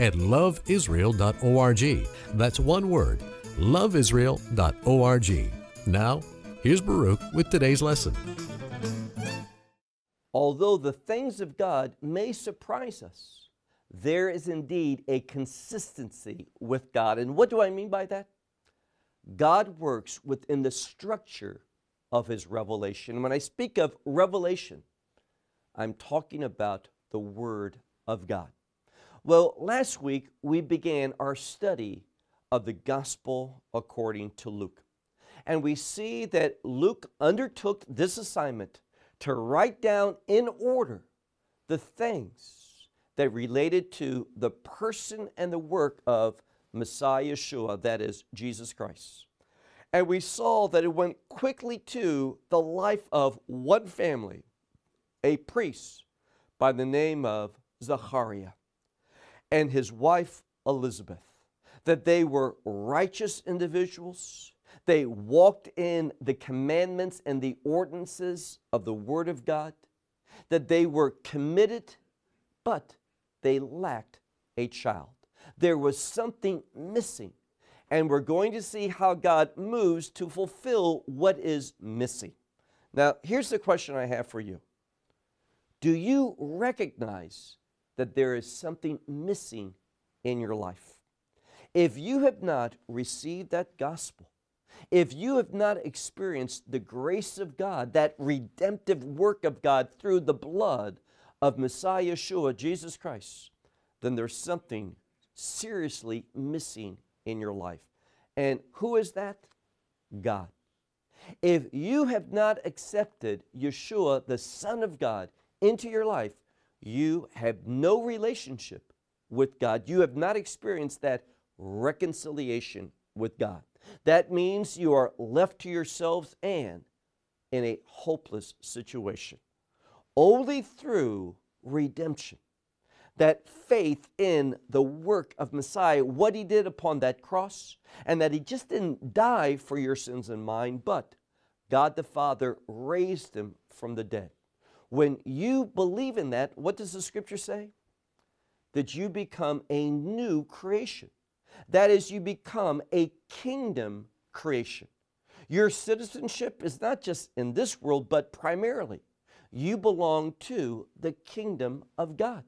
at loveisrael.org. That's one word, loveisrael.org. Now, here's Baruch with today's lesson. Although the things of God may surprise us, there is indeed a consistency with God. And what do I mean by that? God works within the structure of His revelation. When I speak of revelation, I'm talking about the Word of God. Well, last week we began our study of the Gospel according to Luke. And we see that Luke undertook this assignment to write down in order the things that related to the person and the work of Messiah Yeshua, that is Jesus Christ. And we saw that it went quickly to the life of one family, a priest by the name of Zachariah and his wife Elizabeth, that they were righteous individuals. They walked in the commandments and the ordinances of the Word of God, that they were committed, but they lacked a child. There was something missing, and we're going to see how God moves to fulfill what is missing. Now, here's the question I have for you Do you recognize that there is something missing in your life. If you have not received that gospel, if you have not experienced the grace of God, that redemptive work of God through the blood of Messiah Yeshua, Jesus Christ, then there's something seriously missing in your life. And who is that? God. If you have not accepted Yeshua, the Son of God, into your life, you have no relationship with God. You have not experienced that reconciliation with God. That means you are left to yourselves and in a hopeless situation. Only through redemption, that faith in the work of Messiah, what he did upon that cross, and that he just didn't die for your sins and mine, but God the Father raised him from the dead. When you believe in that, what does the scripture say? That you become a new creation. That is, you become a kingdom creation. Your citizenship is not just in this world, but primarily you belong to the kingdom of God.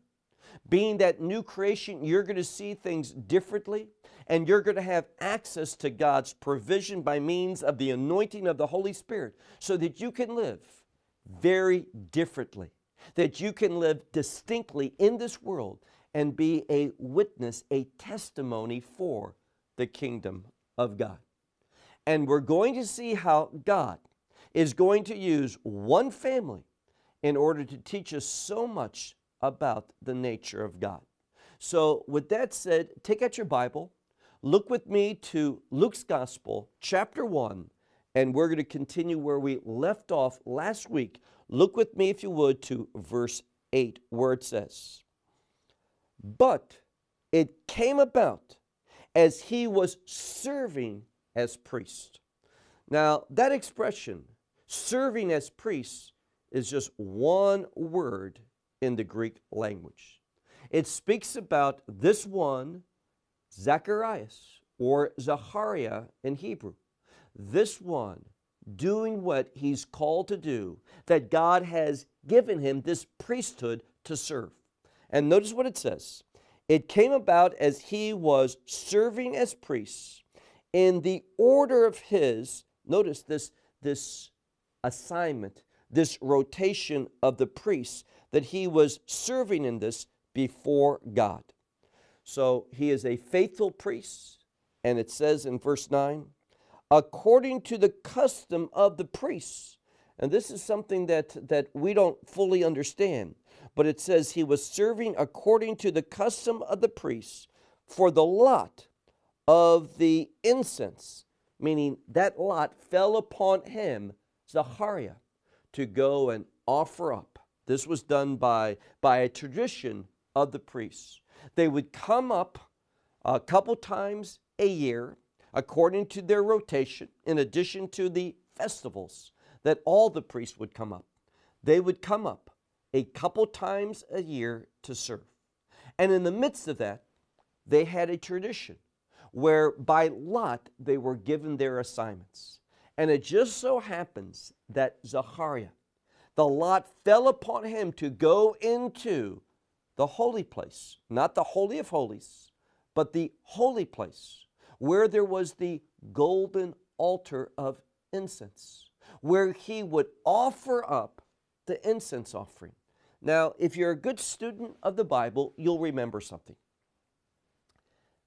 Being that new creation, you're going to see things differently and you're going to have access to God's provision by means of the anointing of the Holy Spirit so that you can live very differently. That you can live distinctly in this world and be a witness, a testimony for the kingdom of God. And we're going to see how God is going to use one family in order to teach us so much about the nature of God. So, with that said, take out your Bible, look with me to Luke's Gospel, chapter 1, and we're going to continue where we left off last week. Look with me, if you would, to verse 8, where it says, But it came about as he was serving as priest. Now, that expression, serving as priest, is just one word in the Greek language. It speaks about this one, Zacharias, or Zachariah in Hebrew this one doing what he's called to do, that God has given him this priesthood to serve. And notice what it says it came about as he was serving as priest in the order of his, notice this, this assignment, this rotation of the priests, that he was serving in this before God. So he is a faithful priest, and it says in verse 9, according to the custom of the priests. And this is something that, that we don't fully understand. But it says he was serving according to the custom of the priests for the lot of the incense, meaning that lot fell upon him, Zachariah, to go and offer up. This was done by, by a tradition of the priests. They would come up a couple times a year according to their rotation, in addition to the festivals that all the priests would come up. They would come up a couple times a year to serve. And in the midst of that, they had a tradition where by lot they were given their assignments. And it just so happens that Zachariah, the lot fell upon him to go into the holy place, not the Holy of Holies, but the holy place, where there was the golden altar of incense, where he would offer up the incense offering. Now, if you're a good student of the Bible, you'll remember something.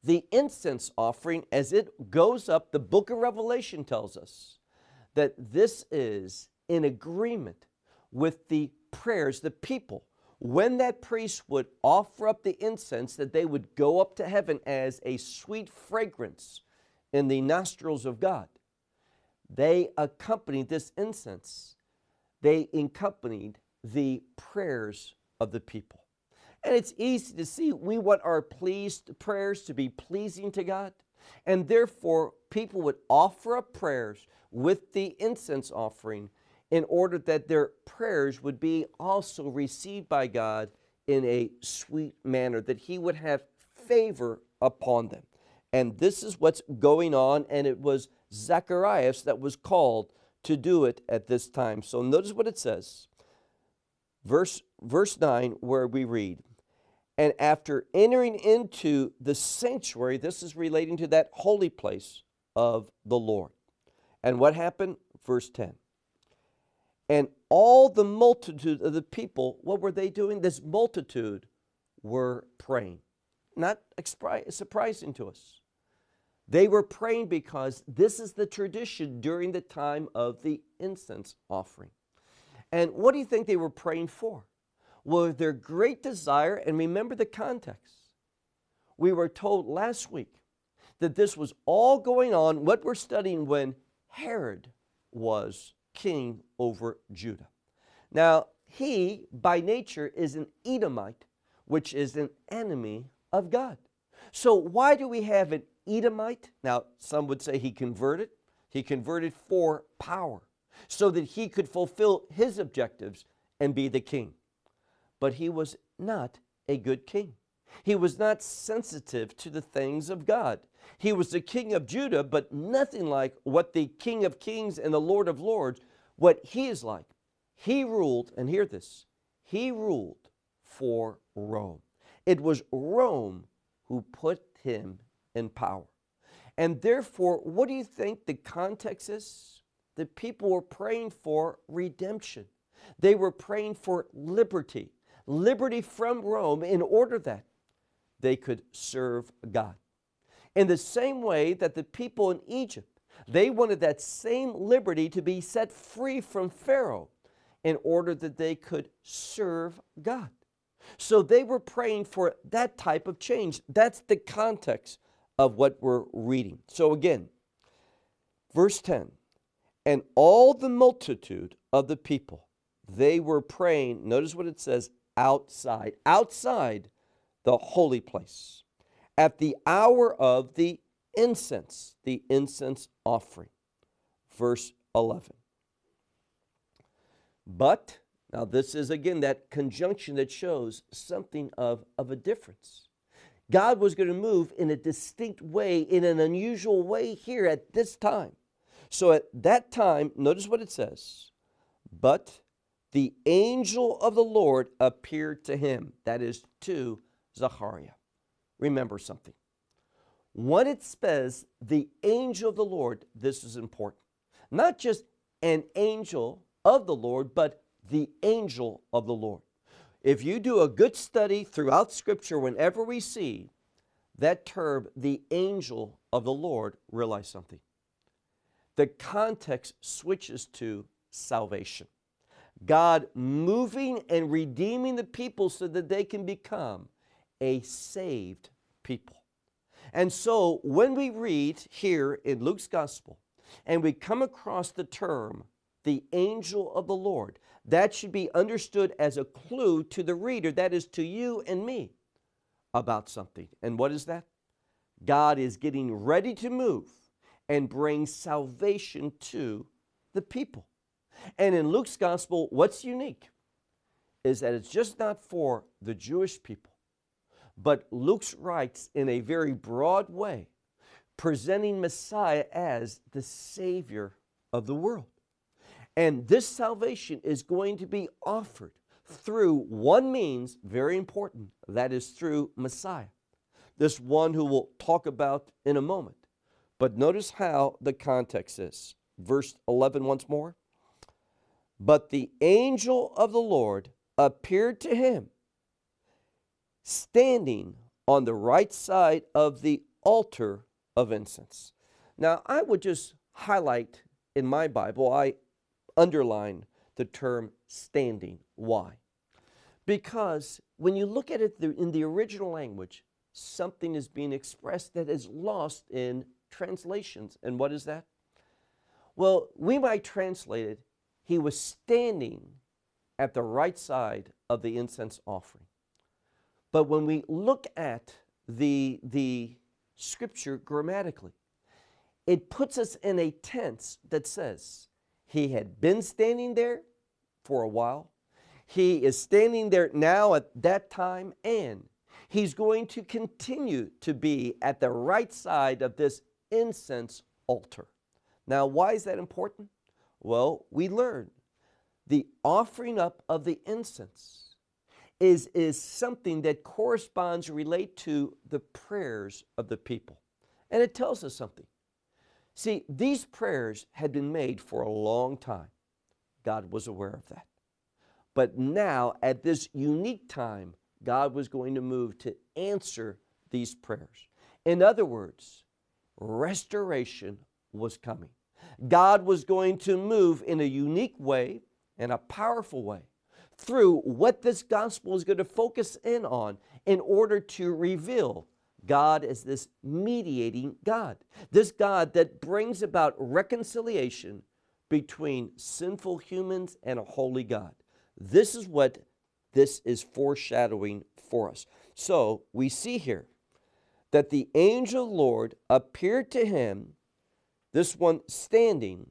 The incense offering, as it goes up, the book of Revelation tells us that this is in agreement with the prayers, the people. When that priest would offer up the incense, that they would go up to heaven as a sweet fragrance in the nostrils of God. They accompanied this incense, they accompanied the prayers of the people. And it's easy to see we want our pleased prayers to be pleasing to God. And therefore, people would offer up prayers with the incense offering in order that their prayers would be also received by God in a sweet manner, that He would have favor upon them. And this is what's going on, and it was Zacharias that was called to do it at this time. So notice what it says. Verse, verse 9, where we read, And after entering into the sanctuary, this is relating to that holy place of the Lord. And what happened? Verse 10. And all the multitude of the people, what were they doing? This multitude were praying. Not surprising to us. They were praying because this is the tradition during the time of the incense offering. And what do you think they were praying for? Well, their great desire, and remember the context. We were told last week that this was all going on, what we're studying when Herod was king over Judah. Now, he, by nature, is an Edomite, which is an enemy of God. So, why do we have an Edomite? Now, some would say he converted. He converted for power so that he could fulfill his objectives and be the king. But he was not a good king. He was not sensitive to the things of God. He was the king of Judah, but nothing like what the king of kings and the lord of lords, what he is like. He ruled, and hear this, he ruled for Rome. It was Rome who put him in power. And therefore, what do you think the context is? The people were praying for redemption. They were praying for liberty, liberty from Rome, in order that they could serve God. In the same way that the people in Egypt, they wanted that same liberty to be set free from Pharaoh in order that they could serve God. So they were praying for that type of change. That's the context of what we're reading. So again, verse 10 and all the multitude of the people, they were praying, notice what it says, outside, outside the holy place, at the hour of the incense, the incense offering. Verse 11. But, now this is again that conjunction that shows something of, of a difference. God was going to move in a distinct way, in an unusual way here at this time. So at that time, notice what it says. But the angel of the Lord appeared to him, that is to Zachariah. Remember something. When it says the angel of the Lord, this is important. Not just an angel of the Lord, but the angel of the Lord. If you do a good study throughout Scripture, whenever we see that term, the angel of the Lord, realize something the context switches to salvation. God moving and redeeming the people so that they can become a saved people. And so when we read here in Luke's gospel and we come across the term the angel of the Lord, that should be understood as a clue to the reader, that is to you and me, about something. And what is that? God is getting ready to move and bring salvation to the people. And in Luke's gospel, what's unique is that it's just not for the Jewish people, but Luke writes in a very broad way, presenting Messiah as the Savior of the world. And this salvation is going to be offered through one means, very important, that is through Messiah, this one who we'll talk about in a moment. But notice how the context is. Verse 11 once more. But the angel of the Lord appeared to him, standing on the right side of the altar of incense. Now, I would just highlight in my Bible, I underline the term standing. Why? Because when you look at it in the original language, something is being expressed that is lost in translations. And what is that? Well, we might translate it, he was standing at the right side of the incense offering. But when we look at the, the scripture grammatically, it puts us in a tense that says he had been standing there for a while. He is standing there now at that time, and he's going to continue to be at the right side of this incense altar. Now, why is that important? Well, we learn the offering up of the incense is, is something that corresponds, relate to the prayers of the people. And it tells us something. See, these prayers had been made for a long time. God was aware of that. But now, at this unique time, God was going to move to answer these prayers. In other words, restoration was coming. God was going to move in a unique way, in a powerful way, through what this gospel is going to focus in on in order to reveal God as this mediating God, this God that brings about reconciliation between sinful humans and a holy God. This is what this is foreshadowing for us. So we see here that the angel Lord appeared to him, this one standing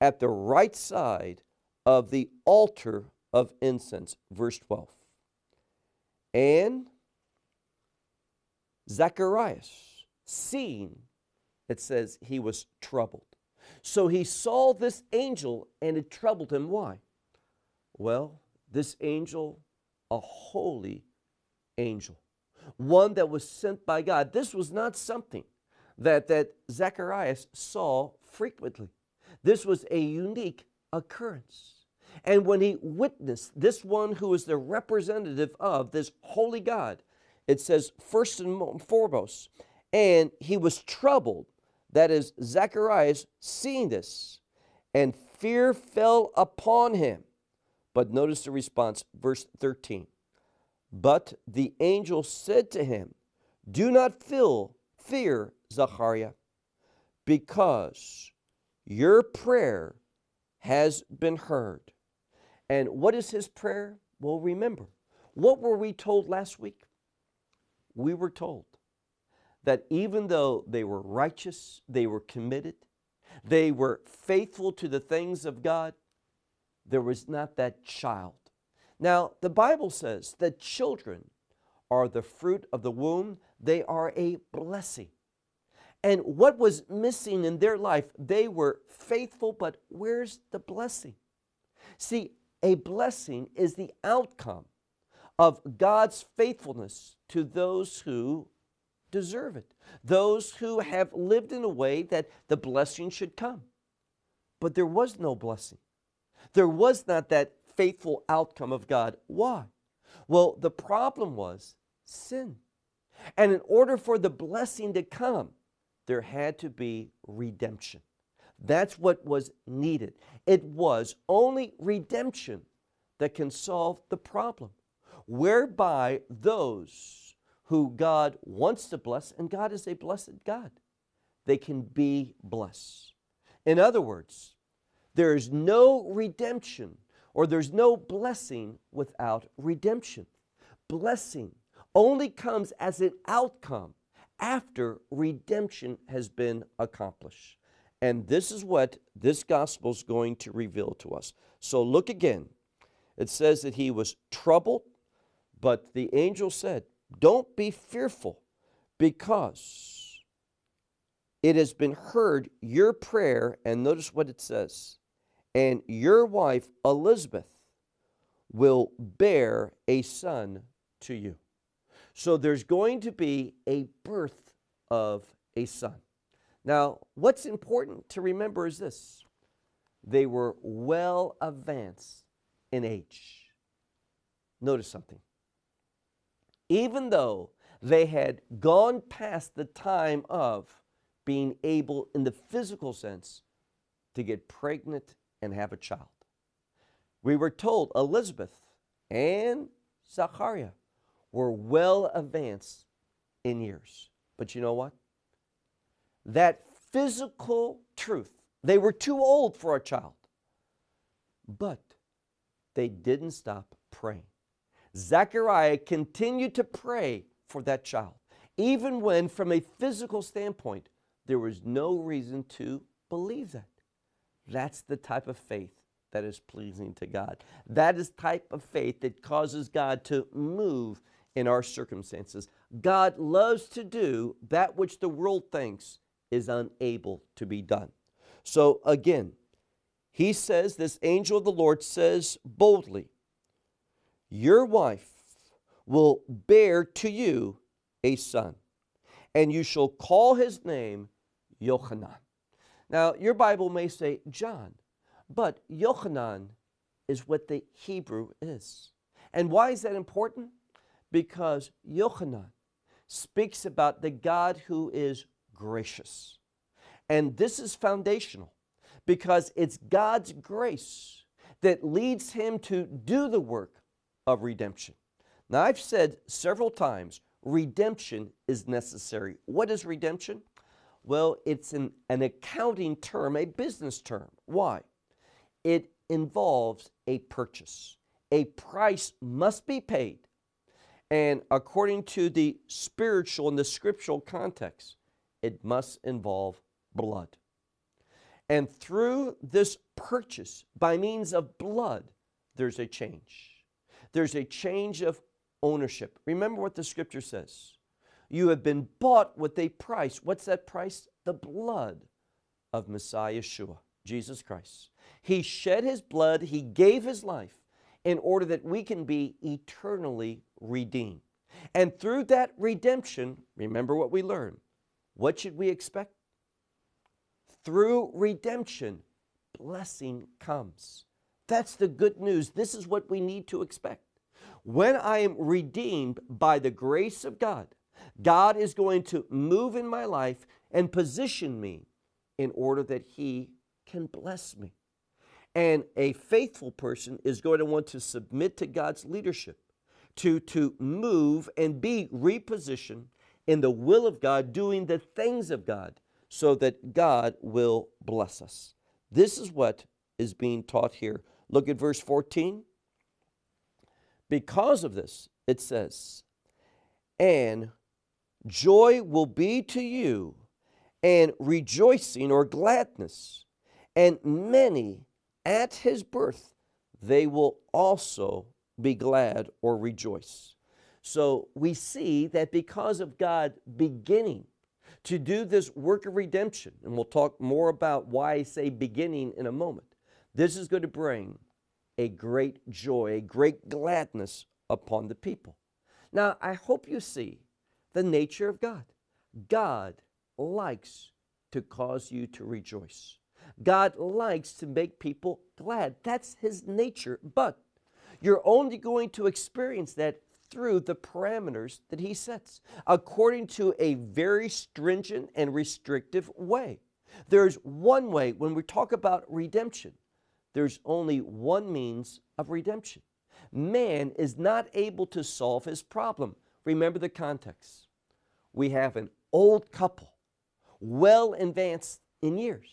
at the right side of the altar of incense. Verse 12. And Zacharias, seeing, it says he was troubled. So he saw this angel and it troubled him. Why? Well, this angel, a holy angel, one that was sent by God. This was not something that, that Zacharias saw frequently. This was a unique occurrence. And when he witnessed this one who is the representative of this holy God, it says, first and foremost, and he was troubled. That is, Zacharias seeing this, and fear fell upon him. But notice the response, verse 13. But the angel said to him, Do not feel fear, Zachariah, because your prayer has been heard. And what is his prayer? Well, remember, what were we told last week? we were told that even though they were righteous, they were committed, they were faithful to the things of God, there was not that child. Now, the Bible says that children are the fruit of the womb, they are a blessing. And what was missing in their life, they were faithful, but where's the blessing? See, a blessing is the outcome of God's faithfulness to those who deserve it, those who have lived in a way that the blessing should come. But there was no blessing. There was not that faithful outcome of God. Why? Well, the problem was sin. And in order for the blessing to come, there had to be redemption. That's what was needed. It was only redemption that can solve the problem whereby those who God wants to bless, and God is a blessed God. They can be blessed. In other words, there is no redemption or there's no blessing without redemption. Blessing only comes as an outcome after redemption has been accomplished. And this is what this gospel is going to reveal to us. So look again. It says that he was troubled, but the angel said, Don't be fearful, because it has been heard your prayer. And notice what it says and your wife Elizabeth will bear a son to you. So there's going to be a birth of a son. Now, what's important to remember is this they were well advanced in age. Notice something. Even though they had gone past the time of being able, in the physical sense, to get pregnant and have a child. We were told Elizabeth and Zachariah were well advanced in years. But you know what? That physical truth, they were too old for a child. But they didn't stop praying. Zechariah continued to pray for that child, even when, from a physical standpoint, there was no reason to believe that. That's the type of faith that is pleasing to God. That is type of faith that causes God to move in our circumstances. God loves to do that which the world thinks is unable to be done. So again, he says, this angel of the Lord says boldly, Your wife will bear to you a son, and you shall call his name Yochanan. Now, your Bible may say John, but Yochanan is what the Hebrew is. And why is that important? Because Yochanan speaks about the God who is gracious. And this is foundational because it's God's grace that leads him to do the work of redemption. Now, I've said several times redemption is necessary. What is redemption? Well, it's an, an accounting term, a business term. Why? It involves a purchase. A price must be paid. And according to the spiritual and the scriptural context, it must involve blood. And through this purchase, by means of blood, there's a change. There's a change of ownership. Remember what the scripture says you have been bought with a price. What's that price? The blood of Messiah Yeshua, Jesus Christ. He shed his blood, he gave his life in order that we can be eternally redeemed. And through that redemption, remember what we learned. What should we expect? Through redemption, blessing comes. That's the good news. This is what we need to expect. When I am redeemed by the grace of God, God is going to move in my life and position me in order that He can bless me. And a faithful person is going to want to submit to God's leadership, to, to move and be repositioned in the will of God, doing the things of God, so that God will bless us. This is what is being taught here. Look at verse 14. Because of this, it says, and joy will be to you, and rejoicing or gladness. And many at his birth, they will also be glad or rejoice. So we see that because of God beginning to do this work of redemption, and we'll talk more about why I say beginning in a moment, this is going to bring a great joy, a great gladness upon the people. Now, I hope you see the nature of God. God likes to cause you to rejoice. God likes to make people glad. That's His nature. But you're only going to experience that through the parameters that He sets, according to a very stringent and restrictive way. There's one way, when we talk about redemption, there's only one means of redemption. Man is not able to solve his problem Remember the context. We have an old couple, well advanced in years.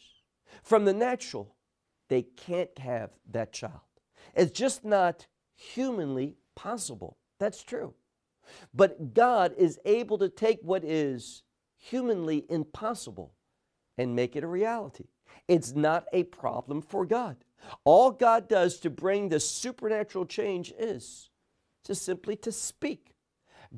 From the natural, they can't have that child. It's just not humanly possible. That's true. But God is able to take what is humanly impossible and make it a reality. It's not a problem for God. All God does to bring the supernatural change is to simply to speak.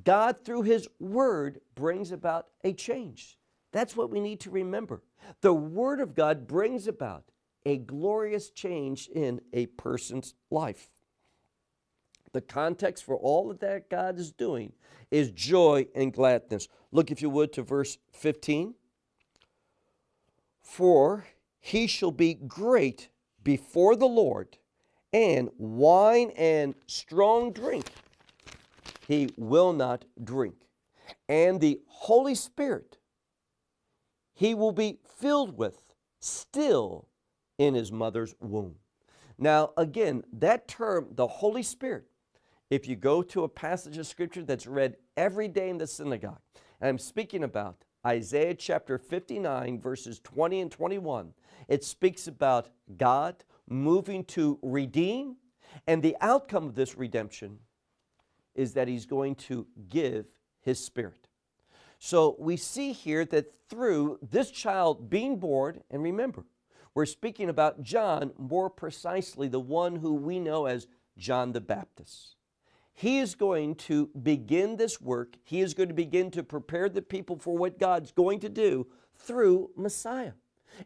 God through his word brings about a change. That's what we need to remember. The word of God brings about a glorious change in a person's life. The context for all of that God is doing is joy and gladness. Look, if you would, to verse 15. For he shall be great before the Lord, and wine and strong drink he will not drink. And the Holy Spirit he will be filled with still in his mother's womb. Now, again, that term, the Holy Spirit, if you go to a passage of Scripture that's read every day in the synagogue, and I'm speaking about Isaiah chapter 59, verses 20 and 21, it speaks about God moving to redeem, and the outcome of this redemption is that He's going to give His Spirit. So we see here that through this child being born, and remember, we're speaking about John, more precisely the one who we know as John the Baptist. He is going to begin this work. He is going to begin to prepare the people for what God's going to do through Messiah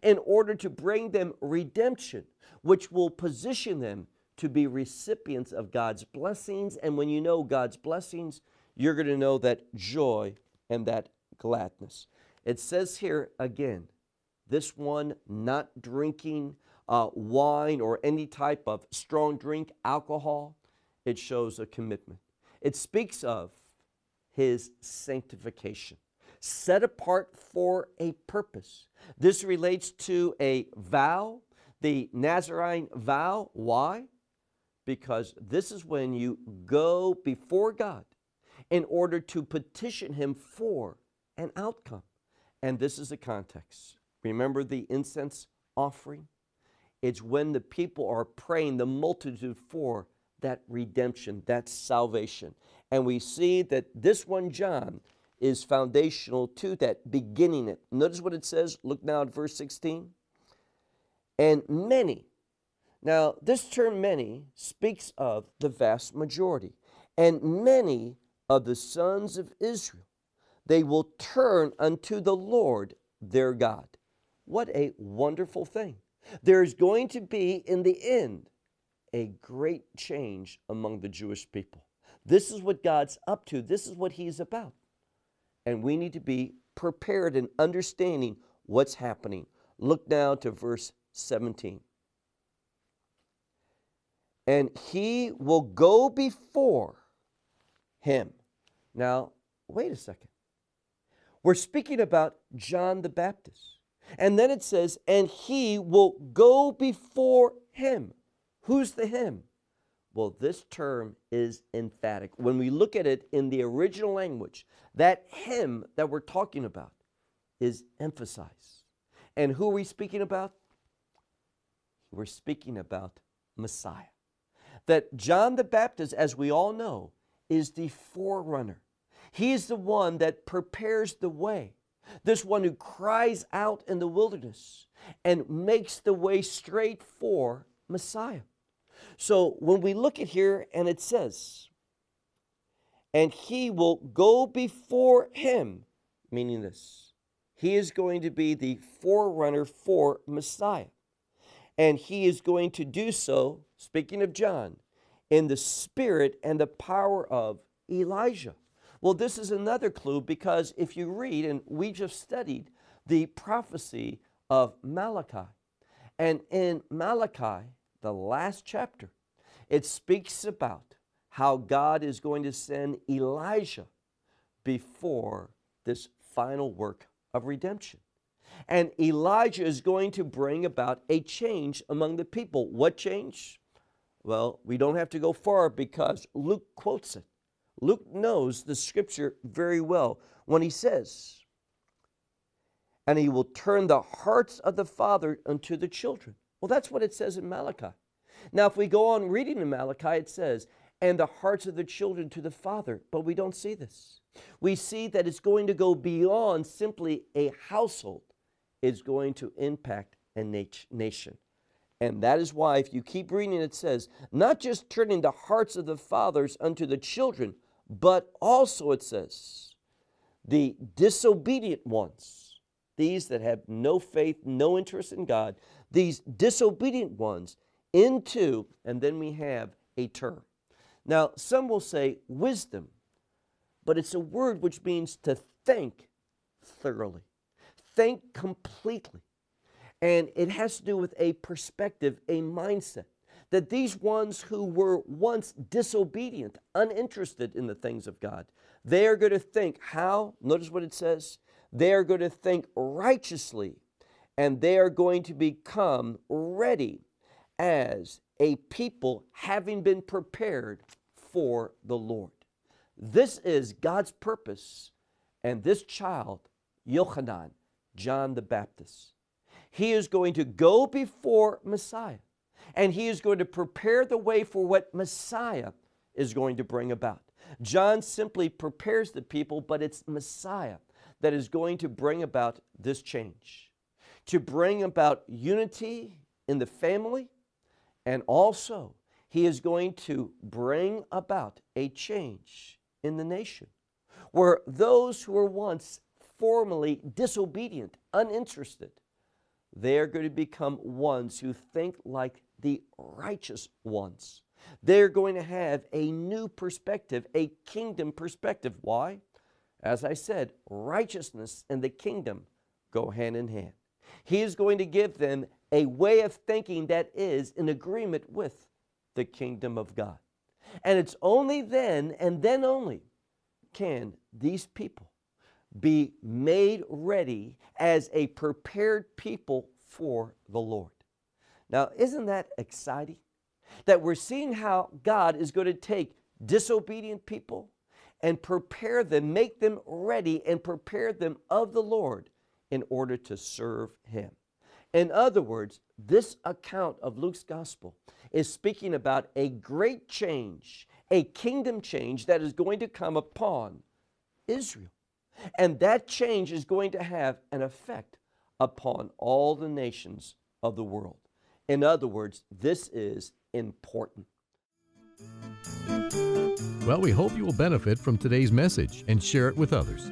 in order to bring them redemption, which will position them to be recipients of God's blessings. And when you know God's blessings, you're going to know that joy and that gladness. It says here again, this one not drinking uh, wine or any type of strong drink, alcohol, it shows a commitment. It speaks of his sanctification, set apart for a purpose. This relates to a vow, the Nazarene vow. Why? Because this is when you go before God in order to petition Him for an outcome. And this is the context. Remember the incense offering? It's when the people are praying, the multitude for that redemption, that salvation. And we see that this one, John, is foundational to that, beginning it. Notice what it says. Look now at verse 16. And many. Now, this term many speaks of the vast majority. And many of the sons of Israel, they will turn unto the Lord their God. What a wonderful thing. There's going to be, in the end, a great change among the Jewish people. This is what God's up to, this is what He's about. And we need to be prepared and understanding what's happening. Look now to verse 17. And he will go before him. Now, wait a second. We're speaking about John the Baptist. And then it says, and he will go before him. Who's the him? Well, this term is emphatic. When we look at it in the original language, that him that we're talking about is emphasized. And who are we speaking about? We're speaking about Messiah. That John the Baptist, as we all know, is the forerunner. He is the one that prepares the way, this one who cries out in the wilderness and makes the way straight for Messiah. So when we look at here and it says, and he will go before him, meaning this, he is going to be the forerunner for Messiah. And he is going to do so, speaking of John, in the spirit and the power of Elijah. Well, this is another clue because if you read, and we just studied the prophecy of Malachi, and in Malachi, the last chapter, it speaks about how God is going to send Elijah before this final work of redemption. And Elijah is going to bring about a change among the people. What change? Well, we don't have to go far because Luke quotes it. Luke knows the scripture very well when he says, and he will turn the hearts of the father unto the children. Well, that's what it says in Malachi. Now, if we go on reading in Malachi, it says, and the hearts of the children to the father, but we don't see this. We see that it's going to go beyond simply a household, it's going to impact a nation. And that is why, if you keep reading, it says, not just turning the hearts of the fathers unto the children, but also it says, the disobedient ones, these that have no faith, no interest in God, these disobedient ones into, and then we have a term. Now, some will say wisdom, but it's a word which means to think thoroughly, think completely. And it has to do with a perspective, a mindset. That these ones who were once disobedient, uninterested in the things of God, they are going to think how? Notice what it says. They are going to think righteously, and they are going to become ready as a people having been prepared for the Lord. This is God's purpose, and this child, Yochanan, John the Baptist, he is going to go before Messiah and he is going to prepare the way for what Messiah is going to bring about. John simply prepares the people, but it's Messiah that is going to bring about this change, to bring about unity in the family, and also he is going to bring about a change in the nation where those who were once formerly disobedient, uninterested, they are going to become ones who think like the righteous ones. They're going to have a new perspective, a kingdom perspective. Why? As I said, righteousness and the kingdom go hand in hand. He is going to give them a way of thinking that is in agreement with the kingdom of God. And it's only then and then only can these people be made ready as a prepared people for the Lord. Now, isn't that exciting? That we're seeing how God is going to take disobedient people and prepare them, make them ready, and prepare them of the Lord in order to serve Him. In other words, this account of Luke's gospel is speaking about a great change, a kingdom change that is going to come upon Israel. And that change is going to have an effect upon all the nations of the world. In other words, this is important. Well, we hope you will benefit from today's message and share it with others.